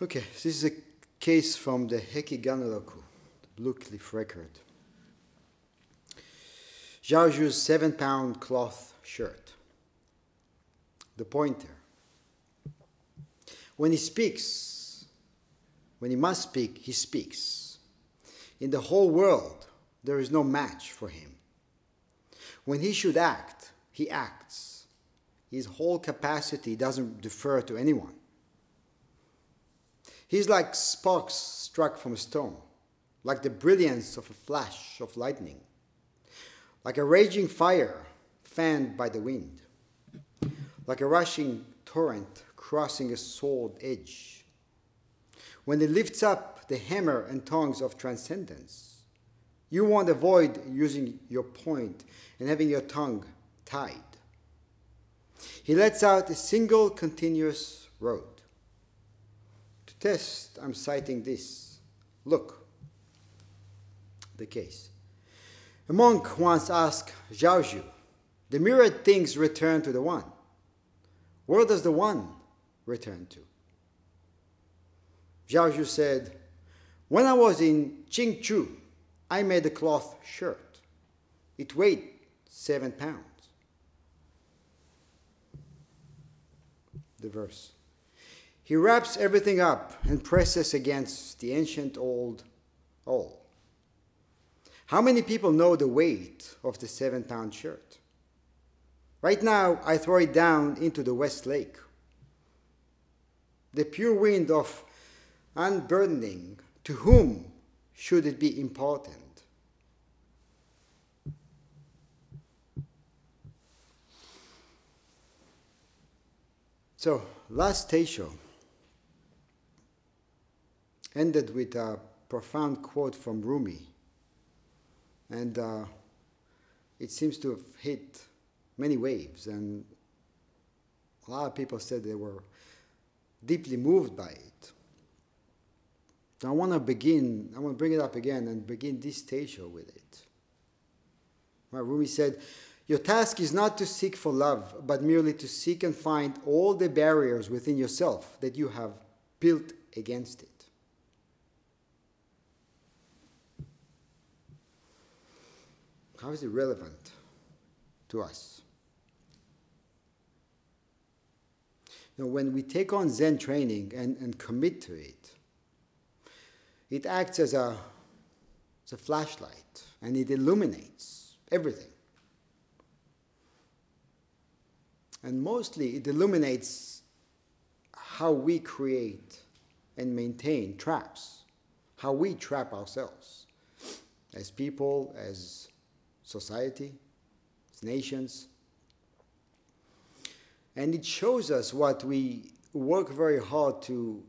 Okay, this is a case from the Hekiganroku, the Blue Cliff record. Zhaozhou's seven pound cloth shirt. The pointer. When he speaks, when he must speak, he speaks. In the whole world, there is no match for him. When he should act, he acts. His whole capacity doesn't defer to anyone. He's like sparks struck from a stone, like the brilliance of a flash of lightning, like a raging fire fanned by the wind, like a rushing torrent crossing a sword edge. When he lifts up the hammer and tongs of transcendence, you won't avoid using your point and having your tongue tied. He lets out a single continuous road test, I'm citing this. Look, the case. A monk once asked Zhaozhou, the mirrored things return to the one. Where does the one return to? Zhaozhou said, When I was in Qingzhou, I made a cloth shirt. It weighed seven pounds. The verse. He wraps everything up and presses against the ancient old all. How many people know the weight of the seven pound shirt? Right now, I throw it down into the West Lake. The pure wind of unburdening, to whom should it be important? So, last Teisho ended with a profound quote from Rumi. And uh, it seems to have hit many waves, and a lot of people said they were deeply moved by it. So I want to begin, I want to bring it up again and begin this teisho with it. Right, Rumi said, Your task is not to seek for love, but merely to seek and find all the barriers within yourself that you have built against it. How is it relevant to us? Know, when we take on Zen training and, and commit to it, it acts as a, as a flashlight and it illuminates everything. And mostly it illuminates how we create and maintain traps, how we trap ourselves as people, as society, nations. And it shows us what we work very hard to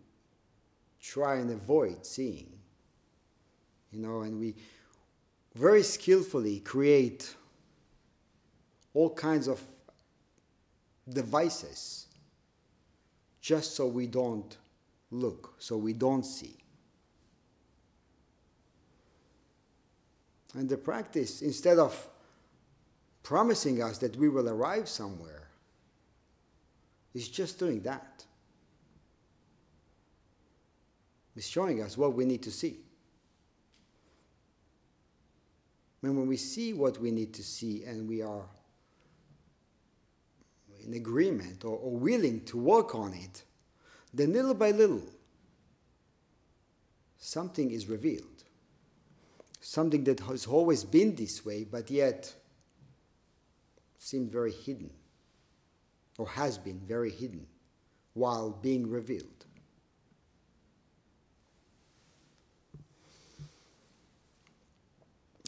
try and avoid seeing. You know, and we very skillfully create all kinds of devices just so we don't look, so we don't see. And the practice, instead of promising us that we will arrive somewhere, is just doing that. It's showing us what we need to see. And when we see what we need to see and we are in agreement or, or willing to work on it, then little by little, something is revealed something that has always been this way, but yet seemed very hidden, or has been very hidden, while being revealed.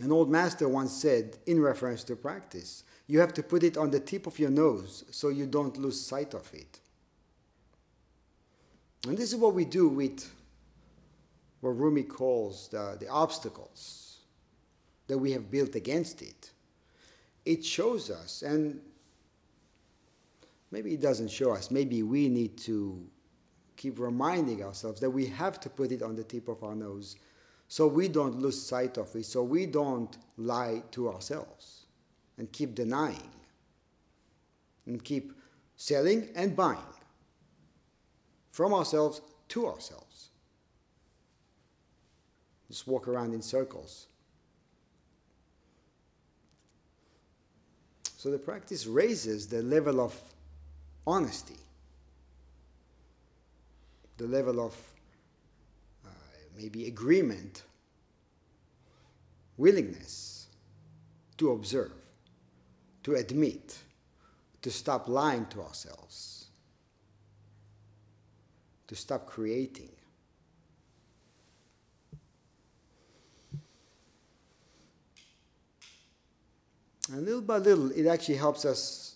An old master once said, in reference to practice, you have to put it on the tip of your nose so you don't lose sight of it. And this is what we do with what Rumi calls the, the obstacles that we have built against it. It shows us, and maybe it doesn't show us, maybe we need to keep reminding ourselves that we have to put it on the tip of our nose so we don't lose sight of it, so we don't lie to ourselves and keep denying and keep selling and buying from ourselves to ourselves. Just walk around in circles. So the practice raises the level of honesty, the level of uh, maybe agreement, willingness to observe, to admit, to stop lying to ourselves, to stop creating. And little by little, it actually helps us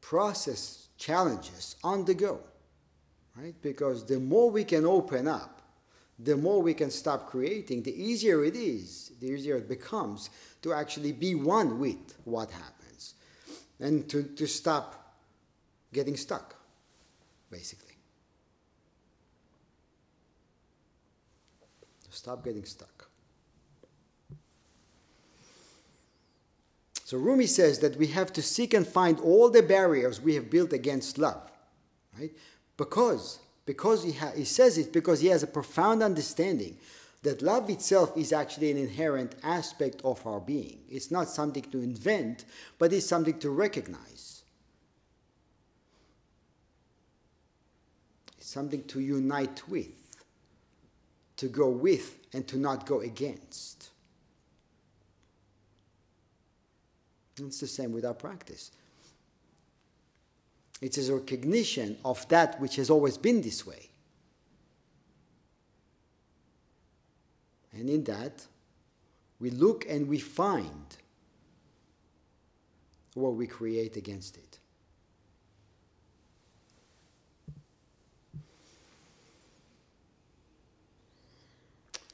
process challenges on the go, right? Because the more we can open up, the more we can stop creating, the easier it is, the easier it becomes to actually be one with what happens and to, to stop getting stuck, basically. To stop getting stuck. So Rumi says that we have to seek and find all the barriers we have built against love, right? Because, because he, ha- he says it because he has a profound understanding that love itself is actually an inherent aspect of our being. It's not something to invent, but it's something to recognize. It's something to unite with, to go with, and to not go against. It's the same with our practice. It is a recognition of that which has always been this way. And in that, we look and we find what we create against it.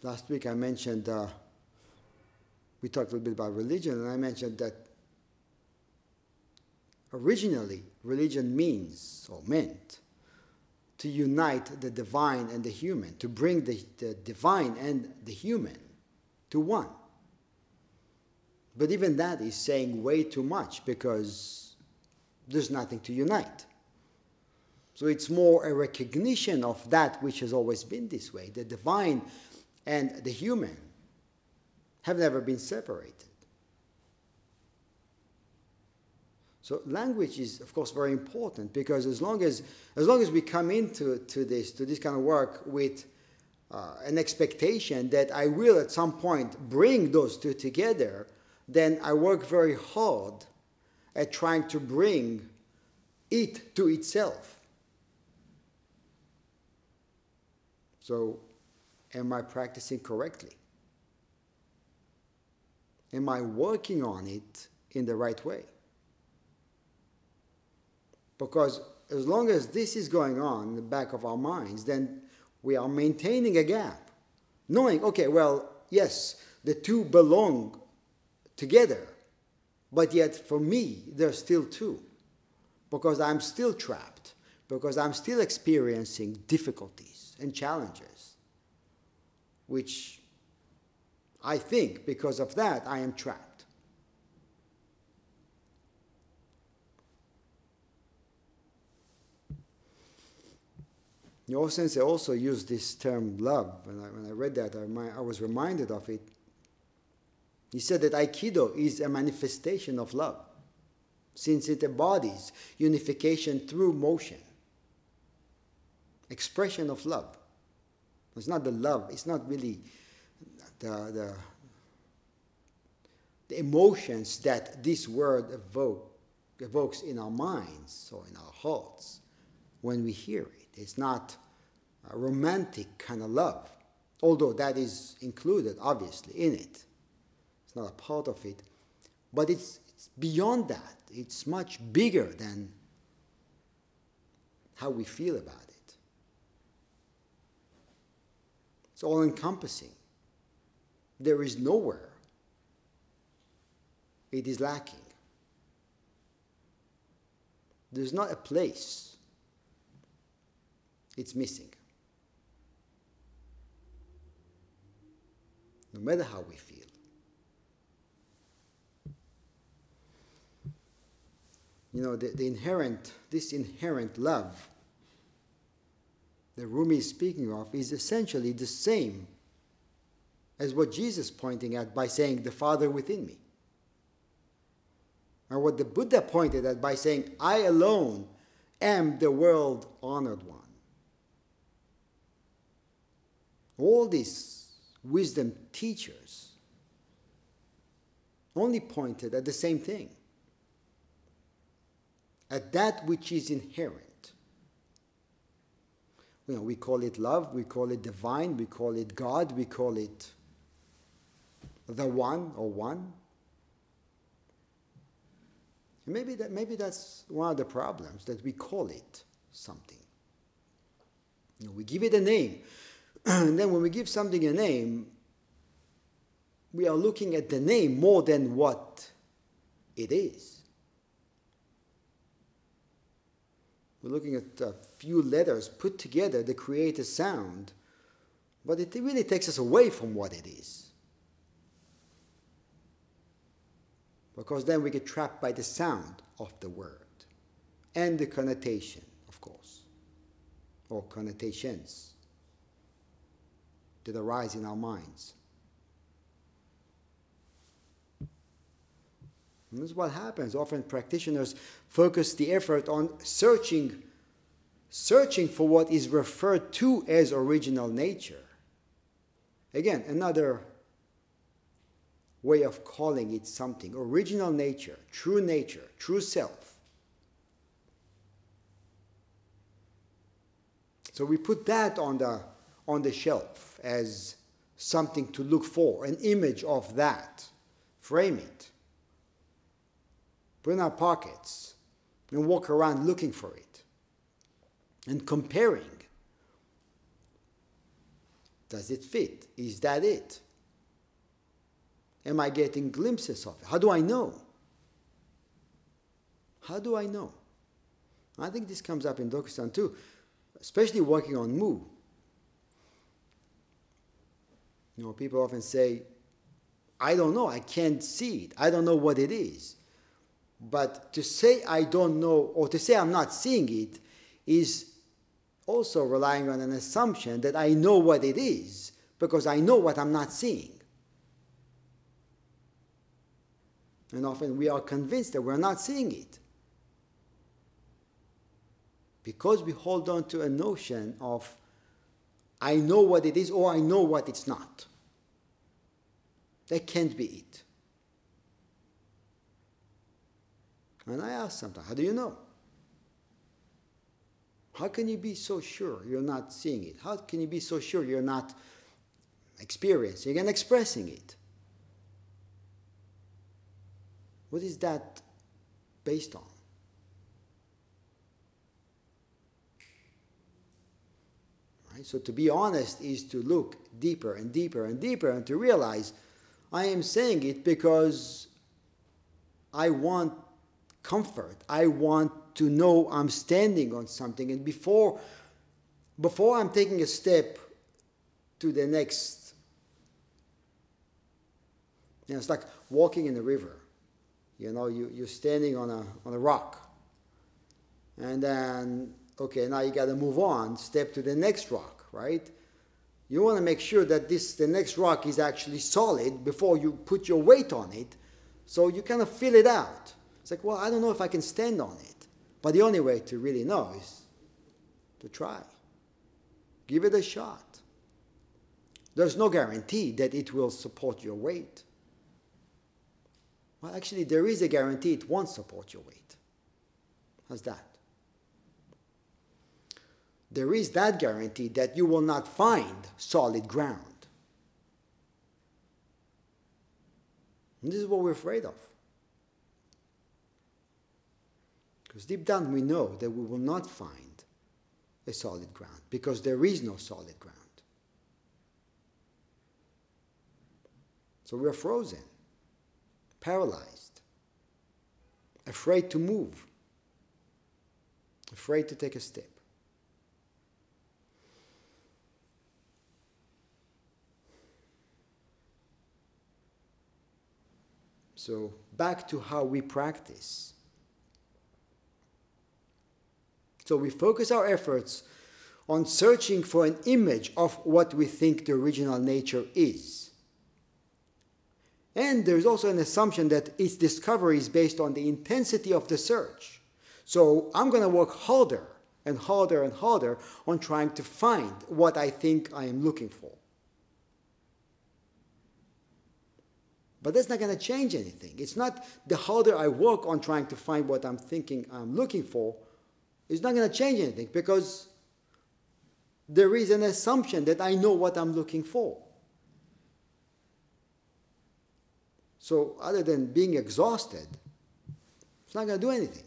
Last week I mentioned, uh, we talked a little bit about religion, and I mentioned that originally religion means or meant to unite the divine and the human, to bring the, the divine and the human to one. But even that is saying way too much because there's nothing to unite. So it's more a recognition of that which has always been this way. The divine and the human have never been separated. So language is, of course, very important because as long as, as long as we come into to this, to this kind of work with uh, an expectation that I will at some point bring those two together, then I work very hard at trying to bring it to itself. So, am I practicing correctly? Am I working on it in the right way? Because as long as this is going on in the back of our minds, then we are maintaining a gap. Knowing, okay, well, yes, the two belong together, but yet for me, they're still two. Because I'm still trapped, because I'm still experiencing difficulties and challenges, which I think because of that I am trapped. Nyoho Sensei also used this term love. When I, when I read that, I, I was reminded of it. He said that Aikido is a manifestation of love, since it embodies unification through motion, expression of love. It's not the love, it's not really the, the, the emotions that this word evoke, evokes in our minds or in our hearts when we hear it. It's not a romantic kind of love, although that is included, obviously, in it. It's not a part of it. But it's, it's beyond that, it's much bigger than how we feel about it. It's all encompassing. There is nowhere it is lacking. There's not a place it's missing. No matter how we feel. You know, the, the inherent, this inherent love that Rumi is speaking of is essentially the same as what Jesus is pointing at by saying, The Father within me. Or what the Buddha pointed at by saying, I alone am the world honored one. All these wisdom teachers only pointed at the same thing at that which is inherent. You know, we call it love, we call it divine, we call it God, we call it the one or one. Maybe, that, maybe that's one of the problems, that we call it something. You know, we give it a name. And then when we give something a name, we are looking at the name more than what it is. We're looking at a few letters put together to create a sound, but it really takes us away from what it is. Because then we get trapped by the sound of the word and the connotation, of course, or connotations that arise in our minds. And this is what happens. Often practitioners focus the effort on searching, searching for what is referred to as original nature. Again, another way of calling it something. Original nature, true nature, true self. So we put that on the, on the shelf as something to look for, an image of that. Frame it put in our pockets, and walk around looking for it and comparing. Does it fit? Is that it? Am I getting glimpses of it? How do I know? How do I know? I think this comes up in Dokusan too, especially working on Mu. You know, people often say, I don't know, I can't see it, I don't know what it is. But to say I don't know or to say I'm not seeing it is also relying on an assumption that I know what it is because I know what I'm not seeing. And often we are convinced that we're not seeing it. Because we hold on to a notion of I know what it is or I know what it's not. That can't be it. And I ask sometimes, how do you know? How can you be so sure you're not seeing it? How can you be so sure you're not experiencing and expressing it? What is that based on? Right? So to be honest is to look deeper and deeper and deeper and to realize I am saying it because I want comfort. I want to know I'm standing on something. And before, before I'm taking a step to the next, you know, it's like walking in a river. You know, you, you're standing on a, on a rock. And then, okay, now you got to move on, step to the next rock, right? You want to make sure that this the next rock is actually solid before you put your weight on it, so you kind of feel it out. It's like, well, I don't know if I can stand on it. But the only way to really know is to try. Give it a shot. There's no guarantee that it will support your weight. Well, actually, there is a guarantee it won't support your weight. How's that? There is that guarantee that you will not find solid ground. And this is what we're afraid of. Because deep down we know that we will not find a solid ground because there is no solid ground. So we are frozen, paralyzed, afraid to move, afraid to take a step. So, back to how we practice. So we focus our efforts on searching for an image of what we think the original nature is. And there's also an assumption that its discovery is based on the intensity of the search. So I'm going to work harder and harder and harder on trying to find what I think I am looking for. But that's not going to change anything. It's not the harder I work on trying to find what I'm thinking I'm looking for, it's not going to change anything because there is an assumption that I know what I'm looking for. So, other than being exhausted, it's not going to do anything.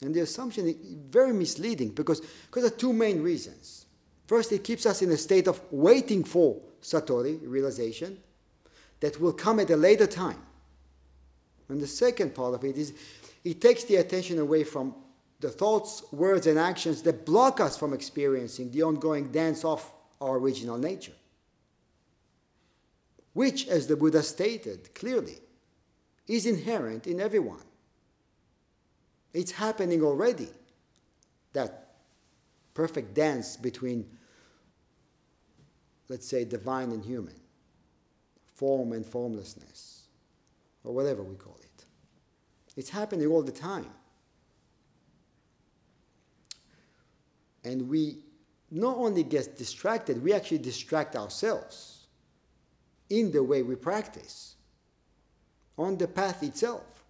And the assumption is very misleading because, because of two main reasons. First, it keeps us in a state of waiting for satori, realization, that will come at a later time. And the second part of it is it takes the attention away from the thoughts, words, and actions that block us from experiencing the ongoing dance of our original nature. Which, as the Buddha stated clearly, is inherent in everyone. It's happening already. That perfect dance between let's say, divine and human, form and formlessness, or whatever we call it. It's happening all the time. And we not only get distracted, we actually distract ourselves in the way we practice, on the path itself.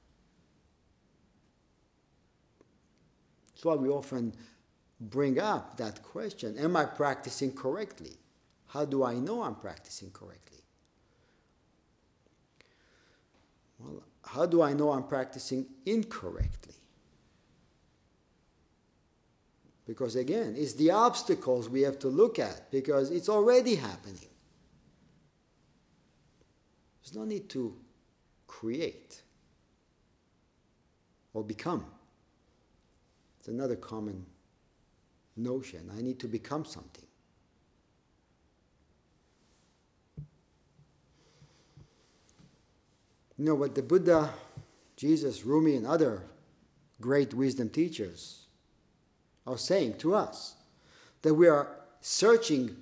That's why we often bring up that question Am I practicing correctly? How do I know I'm practicing correctly? Well, how do I know I'm practicing incorrectly? Because again, it's the obstacles we have to look at because it's already happening. There's no need to create or become. It's another common notion. I need to become something. You know what the Buddha, Jesus, Rumi, and other great wisdom teachers are saying to us that we are searching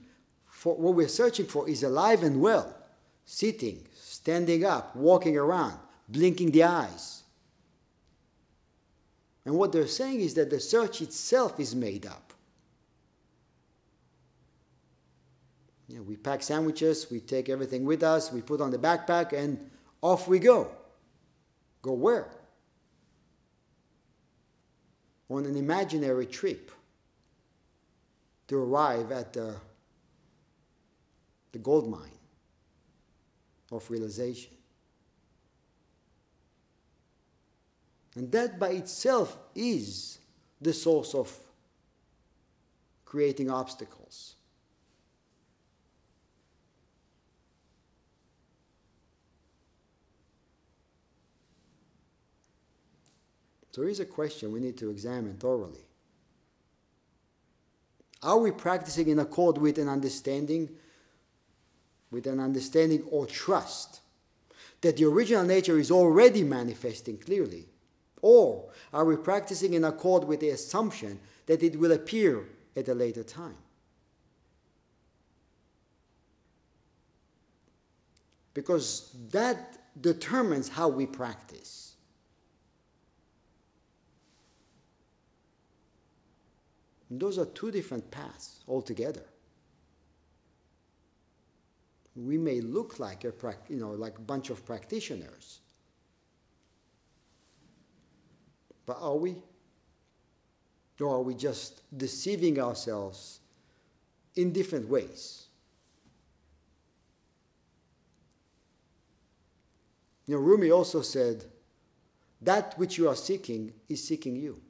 for what we're searching for is alive and well, sitting, standing up, walking around, blinking the eyes. And what they're saying is that the search itself is made up. You know, we pack sandwiches, we take everything with us, we put on the backpack, and off we go. Go where? On an imaginary trip to arrive at the, the gold mine of realization. And that by itself is the source of creating obstacles. So here's a question we need to examine thoroughly. Are we practicing in accord with an understanding, with an understanding or trust that the original nature is already manifesting clearly? Or are we practicing in accord with the assumption that it will appear at a later time? Because that determines how we practice. Those are two different paths altogether. We may look like a you know like a bunch of practitioners, but are we? Or are we just deceiving ourselves in different ways? You know, Rumi also said, that which you are seeking is seeking you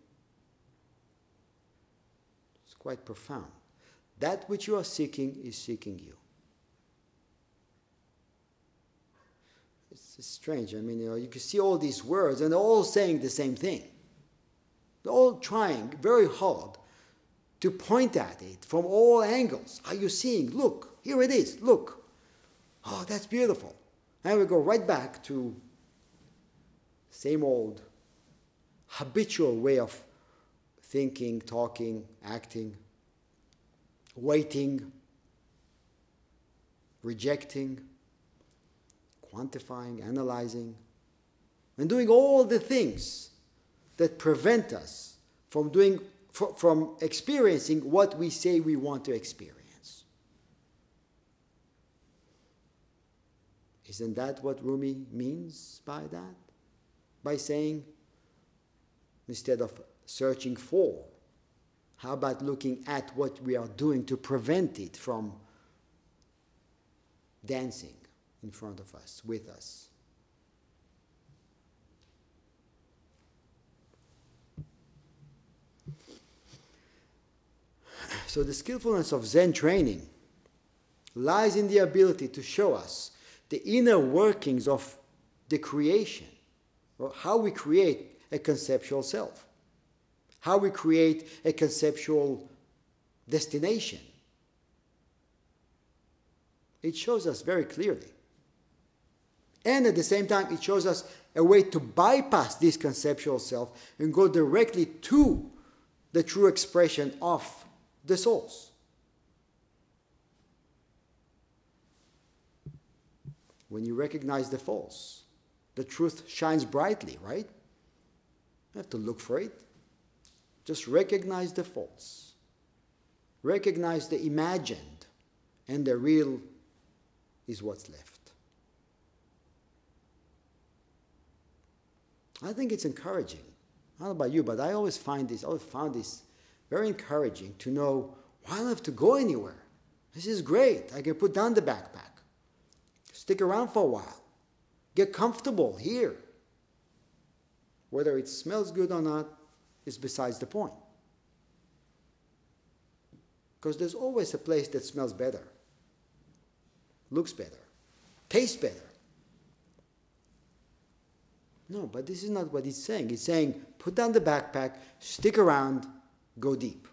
quite profound. That which you are seeking is seeking you. It's, strange. I mean, you know, you can see all these words and they're all saying the same thing. They're all trying very hard to point at it from all angles. Are you seeing? Look, here it is. Look. Oh, that's beautiful. And we go right back to same old habitual way of thinking, talking, acting, waiting, rejecting, quantifying, analyzing, and doing all the things that prevent us from doing from experiencing what we say we want to experience. Isn't that what Rumi means by that? By saying, instead of searching for, how about looking at what we are doing to prevent it from dancing in front of us, with us? So the skillfulness of Zen training lies in the ability to show us the inner workings of the creation, or how we create a conceptual self, how we create a conceptual destination. It shows us very clearly. And at the same time, it shows us a way to bypass this conceptual self and go directly to the true expression of the souls. When you recognize the false, the truth shines brightly, right? You have to look for it. Just recognize the false. Recognize the imagined, and the real is what's left. I think it's encouraging. I don't know about you, but I always find this, I always found this very encouraging to know why I don't have to go anywhere? This is great. I can put down the backpack, stick around for a while, get comfortable here. Whether it smells good or not is besides the point. Because there's always a place that smells better, looks better, tastes better. No, but this is not what he's saying. He's saying put down the backpack, stick around, go deep.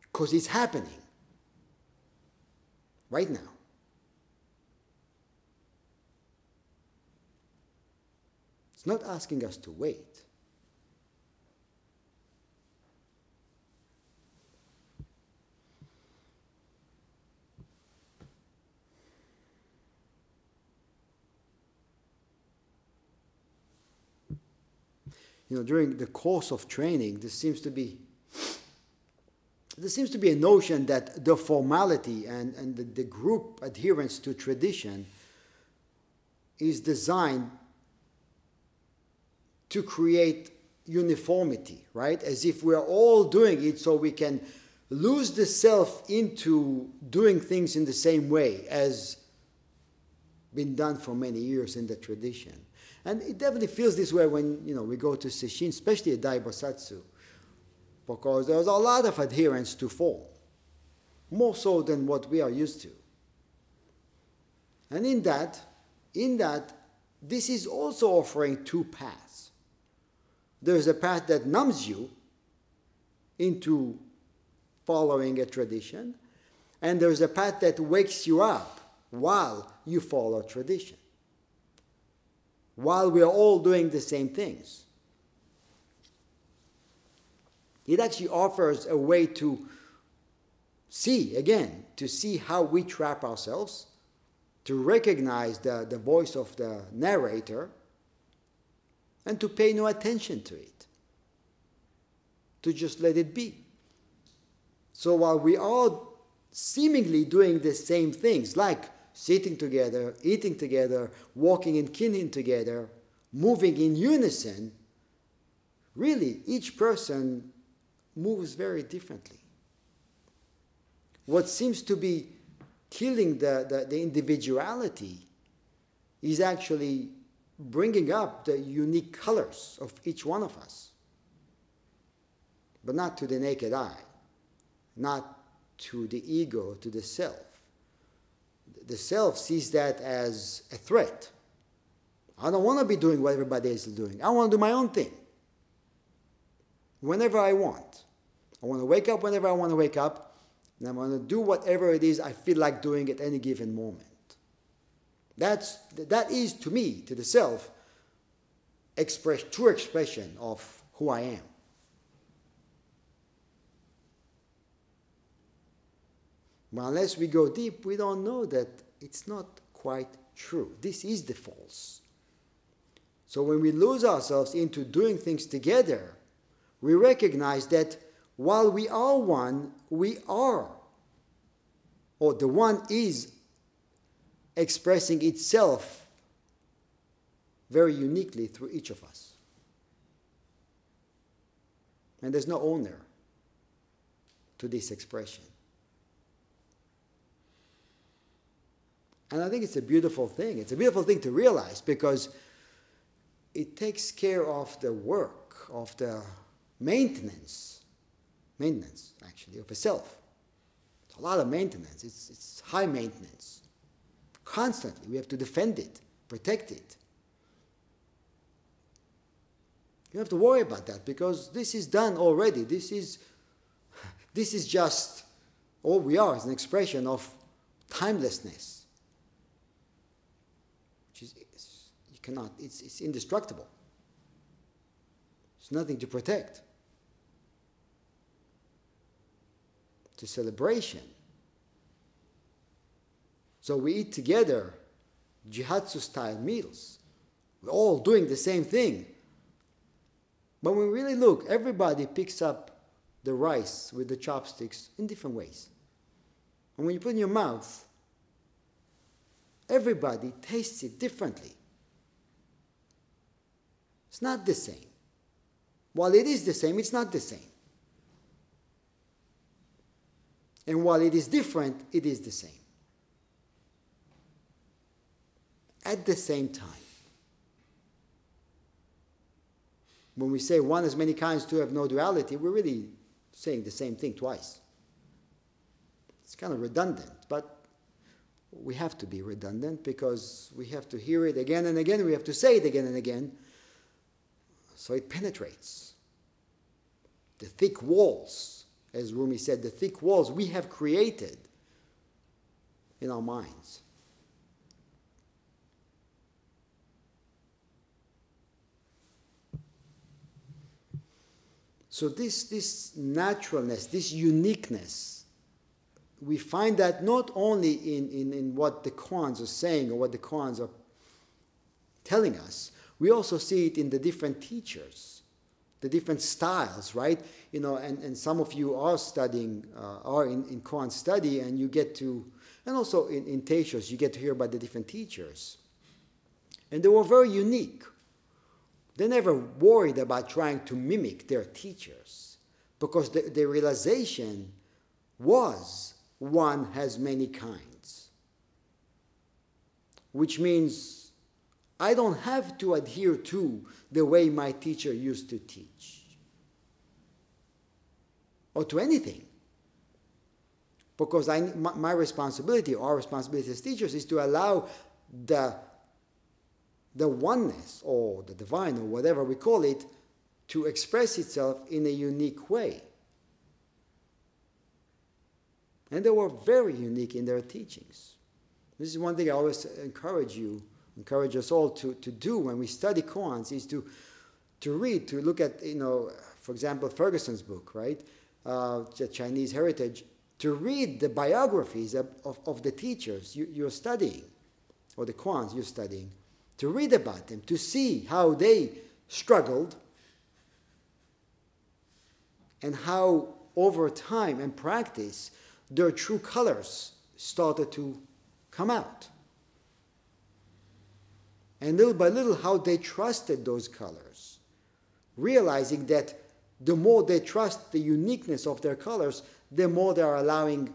Because it's happening right now. It's not asking us to wait. You know, during the course of training, there seems to be there seems to be a notion that the formality and, and the, the group adherence to tradition is designed to create uniformity, right? As if we're all doing it so we can lose the self into doing things in the same way as been done for many years in the tradition. And it definitely feels this way when you know we go to Sesshin, especially at Dai Bosatsu, because there's a lot of adherence to form, more so than what we are used to. And in that, in that, this is also offering two paths. There's a path that numbs you into following a tradition, and there's a path that wakes you up while you follow tradition while we are all doing the same things. It actually offers a way to see, again, to see how we trap ourselves, to recognize the, the voice of the narrator, and to pay no attention to it, to just let it be. So while we are seemingly doing the same things, like sitting together, eating together, walking in kinhin together, moving in unison, really each person moves very differently. What seems to be killing the, the, the individuality is actually bringing up the unique colors of each one of us, but not to the naked eye, not to the ego, to the self the self sees that as a threat. I don't want to be doing what everybody else is doing. I want to do my own thing. Whenever I want. I want to wake up whenever I want to wake up, and I want to do whatever it is I feel like doing at any given moment. That's, that is, to me, to the self, express, true expression of who I am. But unless we go deep, we don't know that it's not quite true. This is the false. So when we lose ourselves into doing things together, we recognize that while we are one, we are, or the one is expressing itself very uniquely through each of us. And there's no owner to this expression. And I think it's a beautiful thing. It's a beautiful thing to realize because it takes care of the work, of the maintenance, maintenance actually, of a self. It's a lot of maintenance. It's, it's high maintenance. Constantly, we have to defend it, protect it. You have to worry about that because this is done already. This is, this is just all we are. It's an expression of timelessness. Which is, you cannot, it's, it's indestructible. There's nothing to protect. It's a celebration. So we eat together jihatsu style meals. We're all doing the same thing. But when we really look, everybody picks up the rice with the chopsticks in different ways. And when you put it in your mouth, everybody tastes it differently. It's not the same. While it is the same, it's not the same. And while it is different, it is the same. At the same time. When we say one has many kinds, two have no duality, we're really saying the same thing twice. It's kind of redundant, but we have to be redundant because we have to hear it again and again, we have to say it again and again, so it penetrates. The thick walls, as Rumi said, the thick walls we have created in our minds. So this, this naturalness, this uniqueness, we find that not only in, in, in what the koans are saying or what the koans are telling us, we also see it in the different teachers, the different styles, right? You know, and, and some of you are studying, uh, are in, in koan study, and you get to, and also in, in Teishos, you get to hear about the different teachers. And they were very unique. They never worried about trying to mimic their teachers because the, the realization was one has many kinds. Which means I don't have to adhere to the way my teacher used to teach or to anything. Because I, my, my responsibility, our responsibility as teachers, is to allow the the oneness or the divine or whatever we call it to express itself in a unique way. And they were very unique in their teachings. This is one thing I always encourage you, encourage us all to, to do when we study koans is to, to read, to look at, you know, for example, Ferguson's book, right? Uh, Chinese heritage, to read the biographies of, of, of the teachers you, you're studying, or the koans you're studying to read about them, to see how they struggled and how over time and practice their true colors started to come out. And little by little, how they trusted those colors, realizing that the more they trust the uniqueness of their colors, the more they are allowing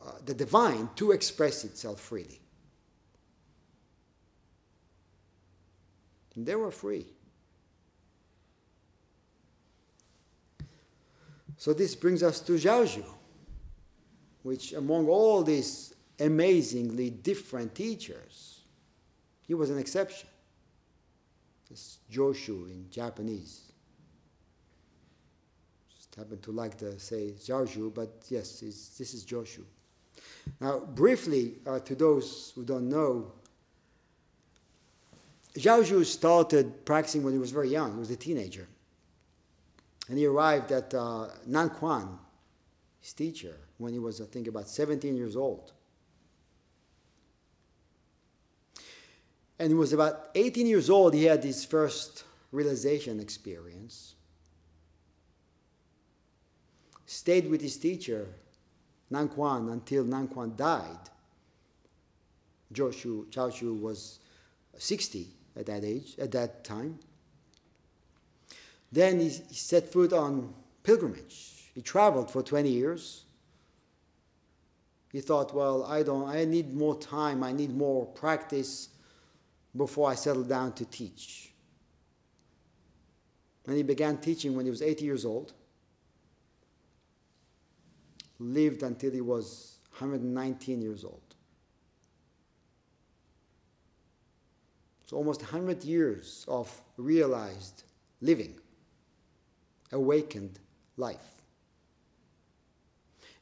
uh, the divine to express itself freely. They were free. So this brings us to Zhaozhou, which among all these amazingly different teachers, he was an exception. This Joshu in Japanese. Just happen to like to say Zhaozhou, but yes, this is Joshu. Now, briefly, uh, to those who don't know, Zhaozhou started practicing when he was very young. He was a teenager. And he arrived at uh, Nanquan his teacher, when he was, I think, about 17 years old. And he was about 18 years old, he had his first realization experience. Stayed with his teacher, Nan until Nan died. Joshu, Zhaozhou was 60 at that age, at that time. Then he, he set foot on pilgrimage. He traveled for 20 years. He thought, well, I don't, I need more time, I need more practice before I settled down to teach. And he began teaching when he was 80 years old. Lived until he was 119 years old. So almost 100 years of realized living, awakened life.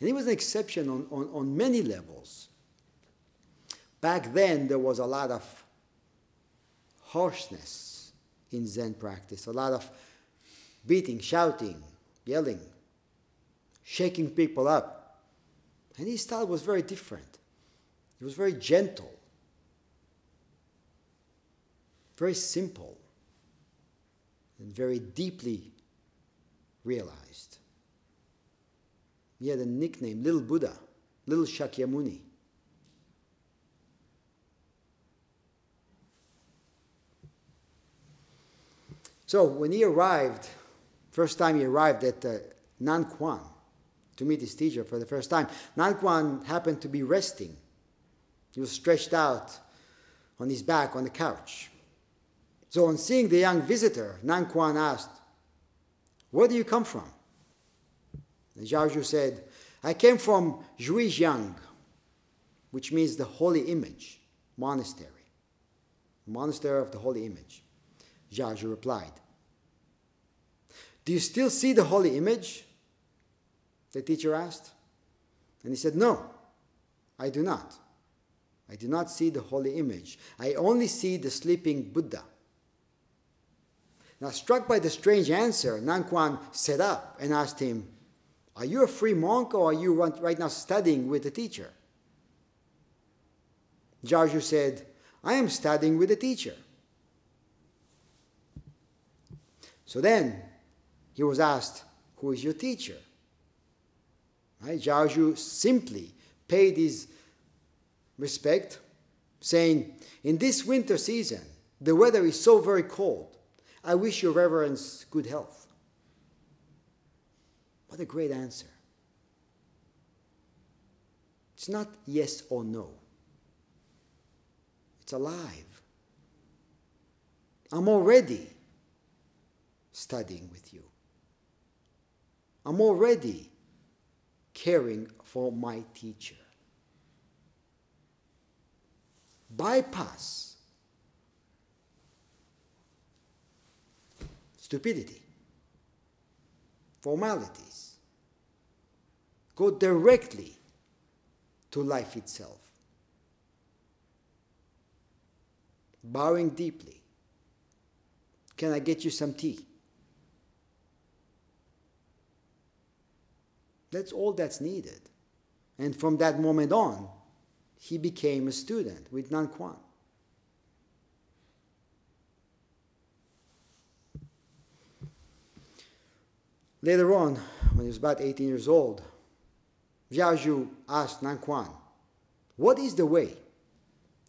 And he was an exception on, on, on many levels. Back then, there was a lot of harshness in Zen practice, a lot of beating, shouting, yelling, shaking people up. And his style was very different. It was very gentle very simple and very deeply realized. He had a nickname, Little Buddha, Little Shakyamuni. So when he arrived, first time he arrived at uh, Nanquan to meet his teacher for the first time, Nanquan happened to be resting. He was stretched out on his back on the couch. So on seeing the young visitor, Nanquan asked, Where do you come from? And Zhaozhou said, I came from Zhuijiang, which means the holy image, monastery. Monastery of the holy image. Zhaozhou replied, Do you still see the holy image? The teacher asked. And he said, No, I do not. I do not see the holy image. I only see the sleeping Buddha. Now, struck by the strange answer, Nanquan sat up and asked him, Are you a free monk or are you right now studying with a teacher? Zhaozhou said, I am studying with a teacher. So then he was asked, Who is your teacher? Right? Zhaozhou simply paid his respect, saying, In this winter season, the weather is so very cold I wish your reverence good health. What a great answer. It's not yes or no, it's alive. I'm already studying with you. I'm already caring for my teacher. Bypass stupidity, formalities. Go directly to life itself. Bowing deeply. Can I get you some tea? That's all that's needed. And from that moment on, he became a student with Nan. Later on, when he was about 18 years old, Zhaozhou asked Nanquan, What is the way?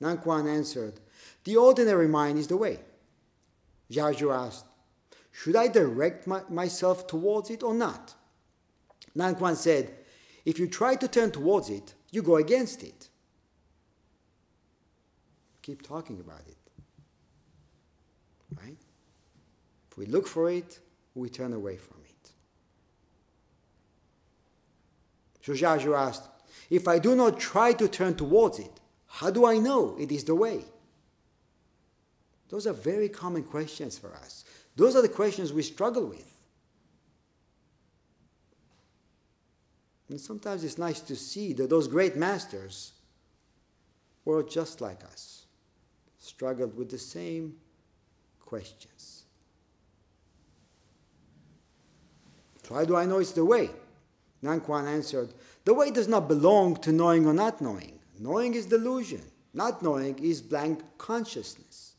Nanquan answered, The ordinary mind is the way. Zhaozhou asked, Should I direct my, myself towards it or not? Nanquan said, If you try to turn towards it, you go against it. Keep talking about it. Right? If we look for it, we turn away from it. Zhaozhou asked, If I do not try to turn towards it, how do I know it is the way? Those are very common questions for us. Those are the questions we struggle with. And sometimes it's nice to see that those great masters were just like us, struggled with the same questions. How do I know it's the way? Nanquan answered, The way does not belong to knowing or not knowing. Knowing is delusion. Not knowing is blank consciousness.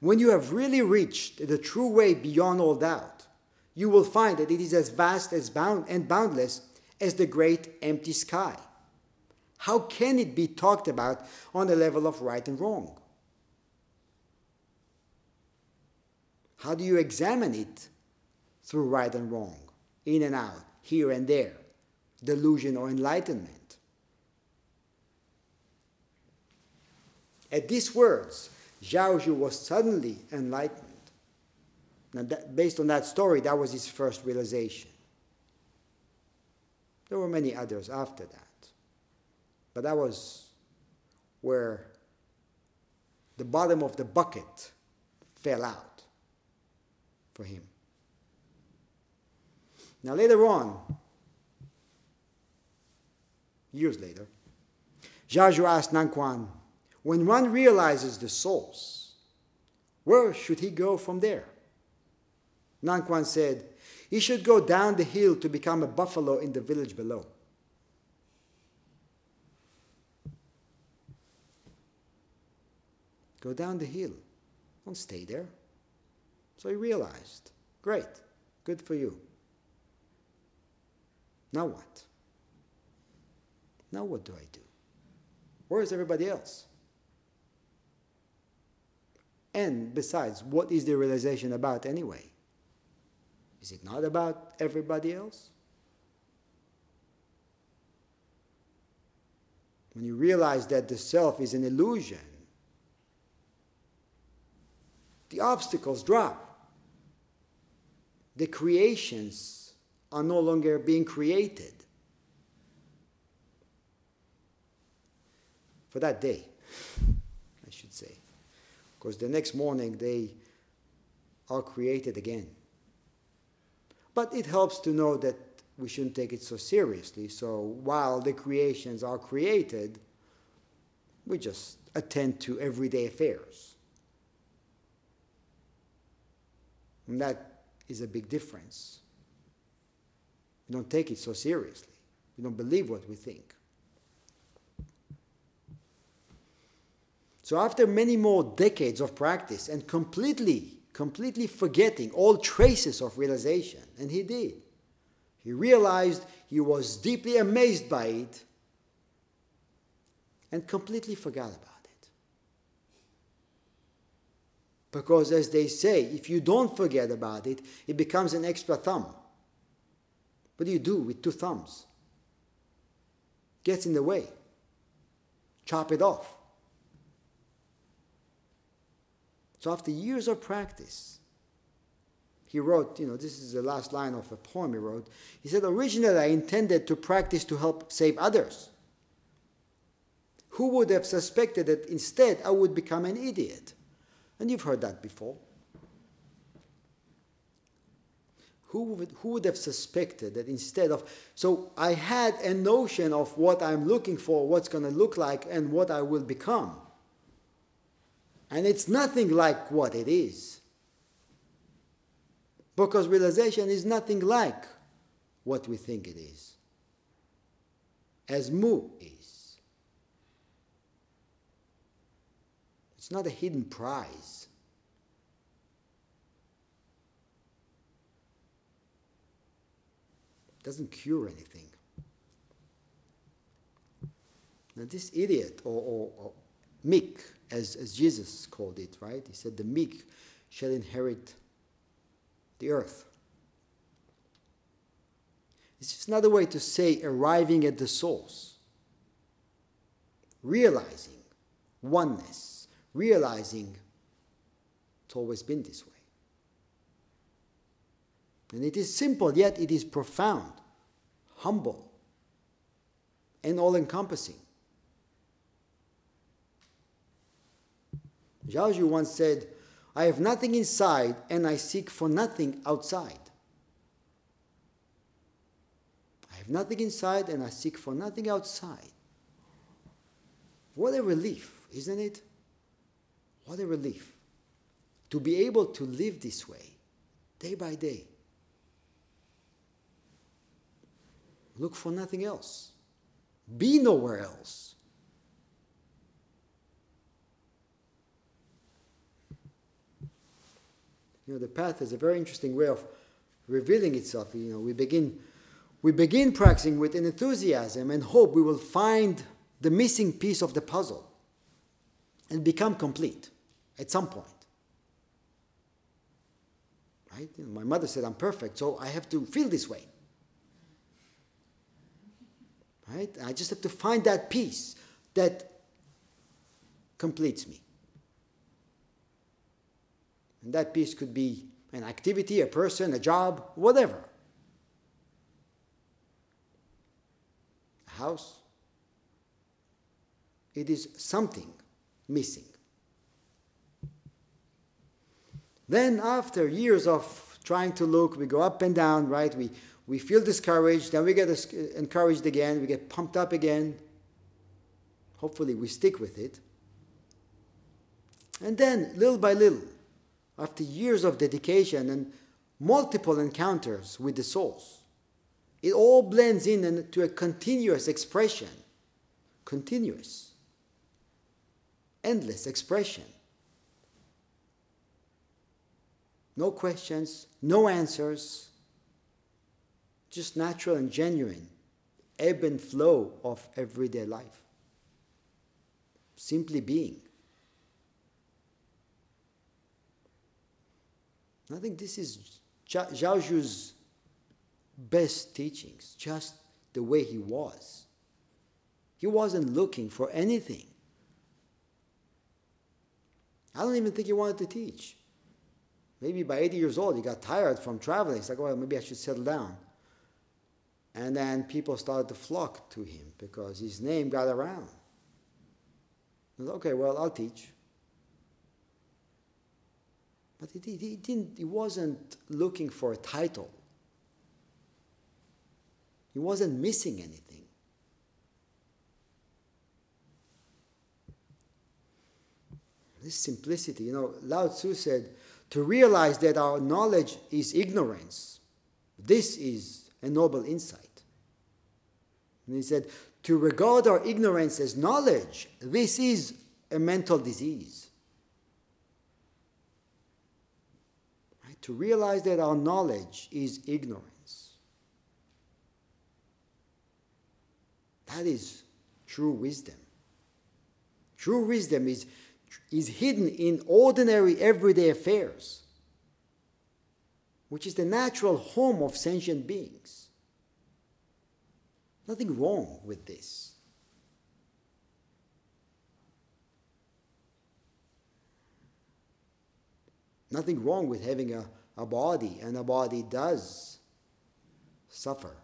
When you have really reached the true way beyond all doubt, you will find that it is as vast as bound and boundless as the great empty sky. How can it be talked about on the level of right and wrong? How do you examine it through right and wrong, in and out, here and there, delusion or enlightenment? At these words, Zhaozhou was suddenly enlightened. Now, that, based on that story, that was his first realization. There were many others after that. But that was where the bottom of the bucket fell out for him. Now, later on, years later, Zhu asked Nanquan, when one realizes the source, where should he go from there? Nanquan said, he should go down the hill to become a buffalo in the village below. Go down the hill. Don't stay there. So he realized, great, good for you. Now what? Now what do I do? Where is everybody else? And besides, what is the realization about anyway? Is it not about everybody else? When you realize that the self is an illusion, the obstacles drop. The creations are no longer being created. For that day, I should say. Because the next morning they are created again. But it helps to know that we shouldn't take it so seriously. So while the creations are created, we just attend to everyday affairs. And that is a big difference. We don't take it so seriously. We don't believe what we think. So after many more decades of practice and completely, completely forgetting all traces of realization, and he did, he realized he was deeply amazed by it and completely forgot about it. Because, as they say, if you don't forget about it, it becomes an extra thumb. What do you do with two thumbs? Gets in the way. Chop it off. So, after years of practice, he wrote, you know, this is the last line of a poem he wrote. He said, Originally, I intended to practice to help save others. Who would have suspected that instead I would become an idiot? And you've heard that before. Who would, who would have suspected that instead of. So I had a notion of what I'm looking for, what's going to look like, and what I will become. And it's nothing like what it is. Because realization is nothing like what we think it is. As Mu is. It's not a hidden prize. It doesn't cure anything. Now, this idiot, or, or, or meek, as, as Jesus called it, right? He said, The meek shall inherit the earth. It's just another way to say arriving at the source, realizing oneness realizing it's always been this way. And it is simple, yet it is profound, humble, and all encompassing. Zhao once said, I have nothing inside and I seek for nothing outside. I have nothing inside and I seek for nothing outside. What a relief, isn't it? What a relief to be able to live this way day by day. Look for nothing else. Be nowhere else. You know, the path is a very interesting way of revealing itself. You know, we begin, we begin practicing with an enthusiasm and hope we will find the missing piece of the puzzle and become complete at some point. Right? You know, my mother said I'm perfect, so I have to feel this way. Right? I just have to find that piece that completes me. And that piece could be an activity, a person, a job, whatever. A house. It is something missing. Then, after years of trying to look, we go up and down, right? We, we feel discouraged, then we get encouraged again, we get pumped up again. Hopefully, we stick with it. And then, little by little, after years of dedication and multiple encounters with the souls, it all blends in into a continuous expression. Continuous. Endless expression. No questions, no answers, just natural and genuine ebb and flow of everyday life. Simply being. I think this is Zhaozhou's best teachings, just the way he was. He wasn't looking for anything. I don't even think he wanted to teach. Maybe by 80 years old, he got tired from traveling. He's like, well, maybe I should settle down. And then people started to flock to him because his name got around. Said, okay, well, I'll teach. But he, he, didn't, he wasn't looking for a title. He wasn't missing anything. This simplicity, you know, Lao Tzu said, to realize that our knowledge is ignorance. This is a noble insight. And he said, to regard our ignorance as knowledge, this is a mental disease. Right? To realize that our knowledge is ignorance. That is true wisdom. True wisdom is, is hidden in ordinary everyday affairs, which is the natural home of sentient beings. Nothing wrong with this. Nothing wrong with having a, a body, and a body does suffer.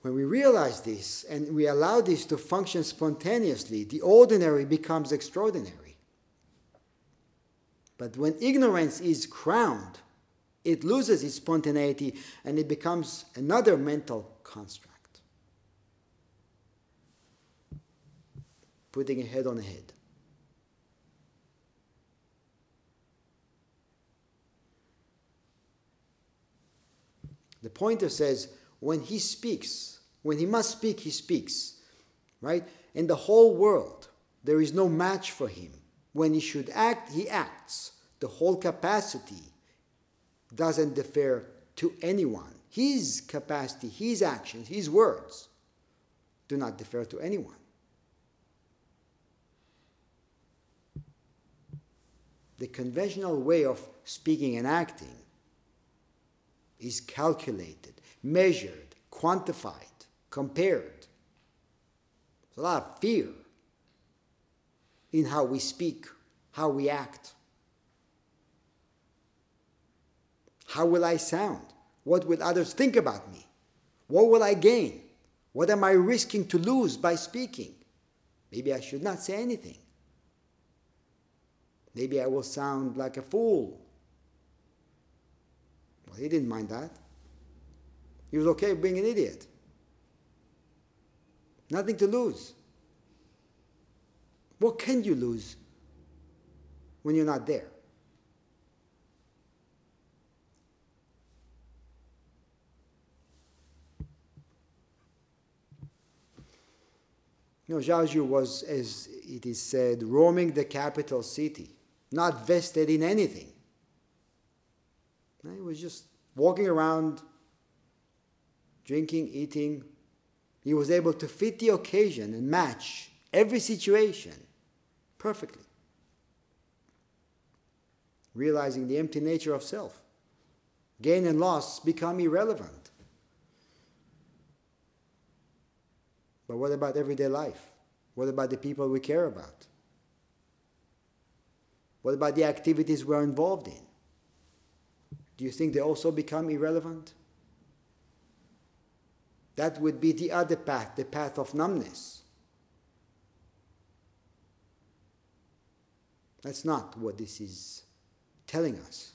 When we realize this and we allow this to function spontaneously, the ordinary becomes extraordinary. But when ignorance is crowned, it loses its spontaneity and it becomes another mental construct. Putting a head on a head. The pointer says, when he speaks, when he must speak, he speaks. Right? In the whole world, there is no match for him. When he should act, he acts. The whole capacity doesn't defer to anyone. His capacity, his actions, his words do not defer to anyone. The conventional way of speaking and acting is calculated, measured, quantified, compared. There's a lot of fear in how we speak, how we act. How will I sound? What will others think about me? What will I gain? What am I risking to lose by speaking? Maybe I should not say anything. Maybe I will sound like a fool. Well, he didn't mind that. He was okay being an idiot. Nothing to lose. What can you lose when you're not there? You know, Zhaozhou was, as it is said, roaming the capital city not vested in anything. He was just walking around, drinking, eating. He was able to fit the occasion and match every situation perfectly, realizing the empty nature of self. Gain and loss become irrelevant. But what about everyday life? What about the people we care about? What about the activities we're involved in? Do you think they also become irrelevant? That would be the other path, the path of numbness. That's not what this is telling us.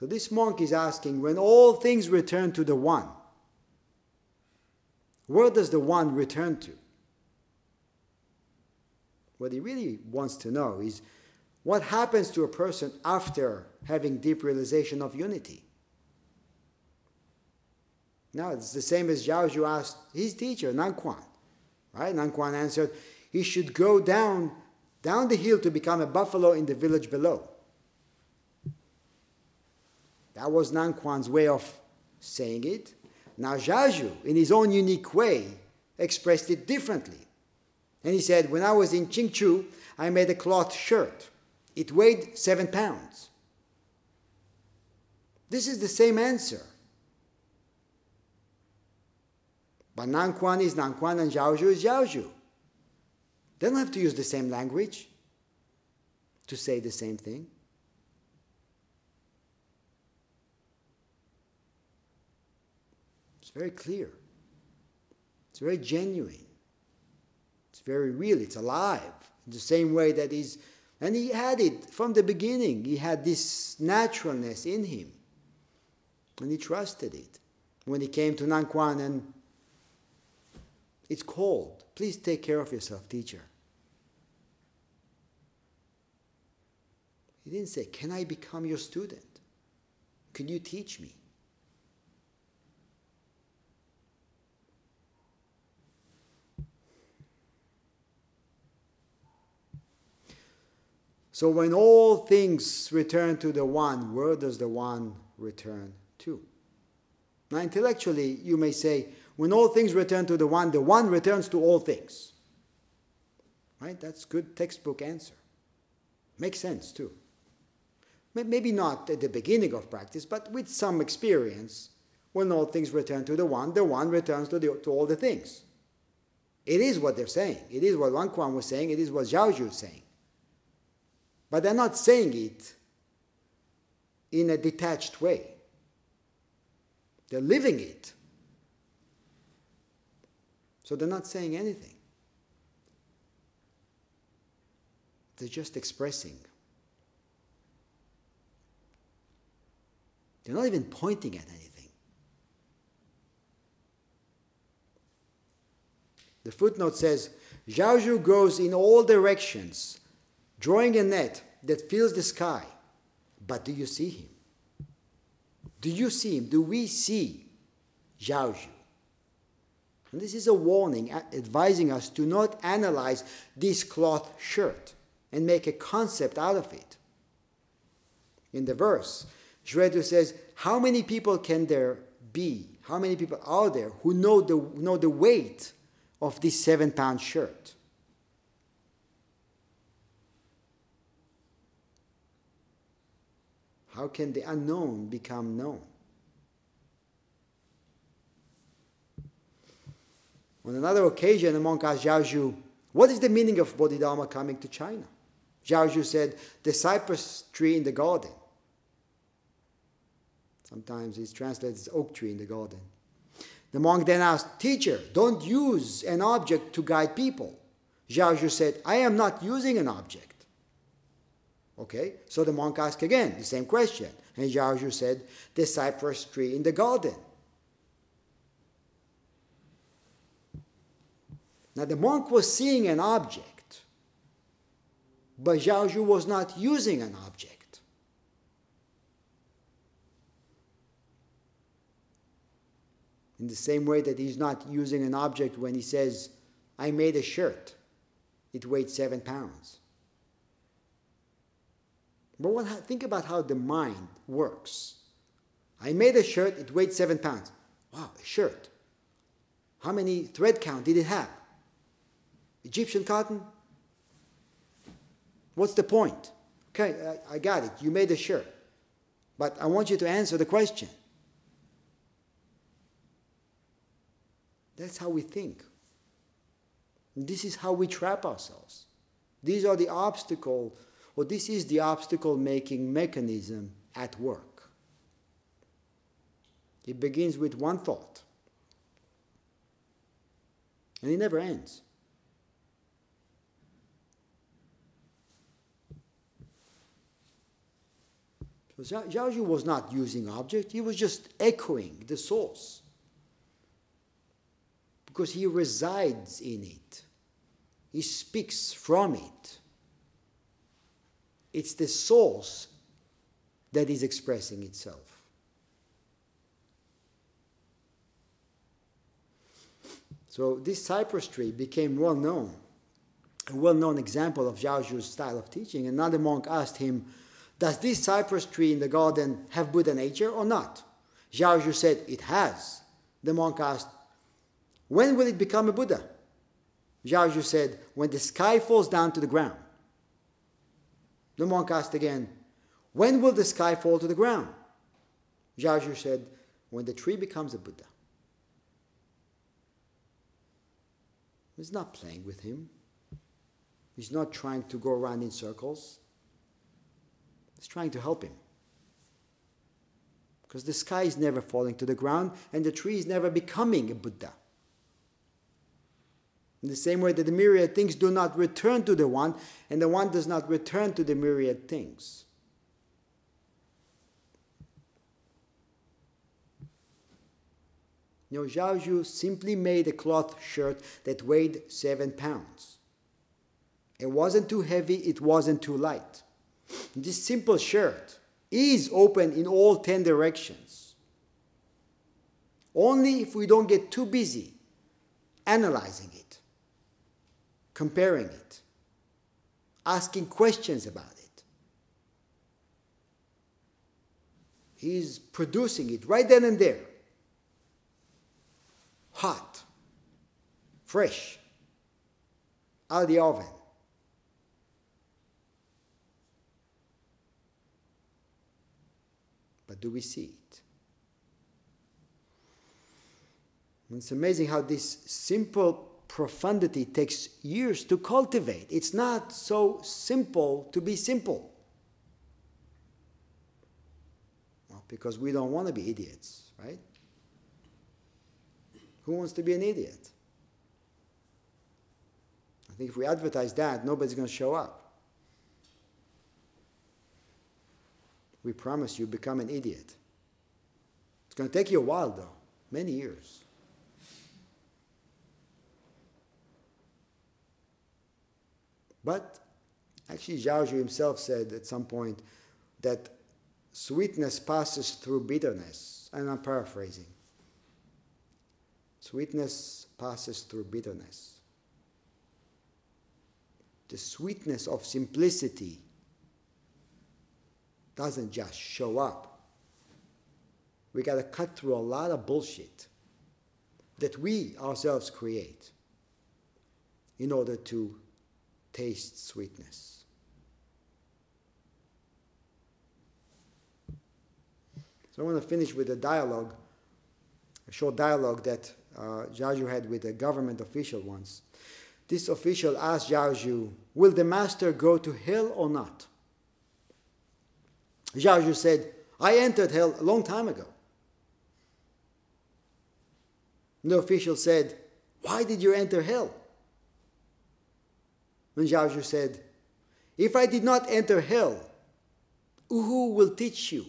So this monk is asking when all things return to the One, where does the One return to? What he really wants to know is what happens to a person after having deep realization of unity. Now, it's the same as Zhaozhou asked his teacher, Nanquan. Right? Nanquan answered, he should go down, down the hill to become a buffalo in the village below. That was Nanquan's way of saying it. Now Zhao in his own unique way, expressed it differently. And he said, When I was in Qingzhou, I made a cloth shirt. It weighed seven pounds. This is the same answer. But Nanquan is Nanquan and Zhaozhou is Zhaozhou. They don't have to use the same language to say the same thing. It's very clear. It's very genuine. Very real. It's alive. In the same way that is, and he had it from the beginning. He had this naturalness in him. And he trusted it. When he came to Nanquan and it's cold. Please take care of yourself, teacher. He didn't say, Can I become your student? Can you teach me? So, when all things return to the One, where does the One return to? Now, intellectually, you may say, when all things return to the One, the One returns to all things. Right? That's good textbook answer. Makes sense too. Maybe not at the beginning of practice, but with some experience, when all things return to the One, the One returns to, the, to all the things. It is what they're saying. It is what Nanquan was saying. It is what Zhaozhou is saying. But they're not saying it in a detached way. They're living it. So they're not saying anything. They're just expressing. They're not even pointing at anything. The footnote says Zhaozhou goes in all directions, drawing a net that fills the sky. But do you see him? Do you see him? Do we see Zhaozhou? And this is a warning advising us to not analyze this cloth shirt and make a concept out of it. In the verse, Xuedou says, How many people can there be? How many people are there who know the, know the weight of this seven pound shirt? How can the unknown become known? On another occasion, a monk asked Zhao What is the meaning of Bodhidharma coming to China? Zhao said, The cypress tree in the garden. Sometimes it's translated as oak tree in the garden. The monk then asked, Teacher, don't use an object to guide people. Zhao said, I am not using an object. Okay, so the monk asked again the same question. And Zhaozhou said, The cypress tree in the garden. Now the monk was seeing an object, but Zhaozhou was not using an object. In the same way that he's not using an object when he says, I made a shirt, it weighed seven pounds. But what, think about how the mind works. I made a shirt, it weighed seven pounds. Wow, a shirt. How many thread count did it have? Egyptian cotton? What's the point? Okay, I, I got it. You made a shirt. But I want you to answer the question. That's how we think. This is how we trap ourselves. These are the obstacle, or this is the obstacle making mechanism at work. It begins with one thought, and it never ends. So Zhaozhou was not using object, he was just echoing the source. Because he resides in it. He speaks from it. It's the source that is expressing itself. So this cypress tree became well known, a well known example of Zhaozhou's style of teaching. Another monk asked him, Does this cypress tree in the garden have Buddha nature or not? Zhaozhou said, It has. The monk asked, When will it become a Buddha? Zhaozhou said, When the sky falls down to the ground. The monk asked again, When will the sky fall to the ground? Zhaozhou said, When the tree becomes a Buddha. He's not playing with him. He's not trying to go around in circles. He's trying to help him. Because the sky is never falling to the ground and the tree is never becoming a Buddha. In the same way that the myriad things do not return to the one, and the one does not return to the myriad things. You know, Zhaozhou simply made a cloth shirt that weighed seven pounds. It wasn't too heavy, it wasn't too light. This simple shirt is open in all ten directions. Only if we don't get too busy analyzing it, comparing it, asking questions about it. He's producing it right then and there hot, fresh, out of the oven. But do we see it? It's amazing how this simple profundity takes years to cultivate. It's not so simple to be simple. Well, because we don't want to be idiots, right? Who wants to be an idiot? I think if we advertise that, nobody's going to show up. We promise you become an idiot. It's going to take you a while, though, many years. But actually, Zhaozhou himself said at some point that sweetness passes through bitterness. And I'm paraphrasing. Sweetness passes through bitterness. The sweetness of simplicity doesn't just show up. We got to cut through a lot of bullshit that we ourselves create in order to taste sweetness. So I want to finish with a dialogue, a short dialogue that uh, Zhaozhou had with a government official once. This official asked Zhaozhou, Will the master go to hell or not? Zhaozhou said, I entered hell a long time ago. The official said, Why did you enter hell? And Zhaozhou said, If I did not enter hell, who will teach you.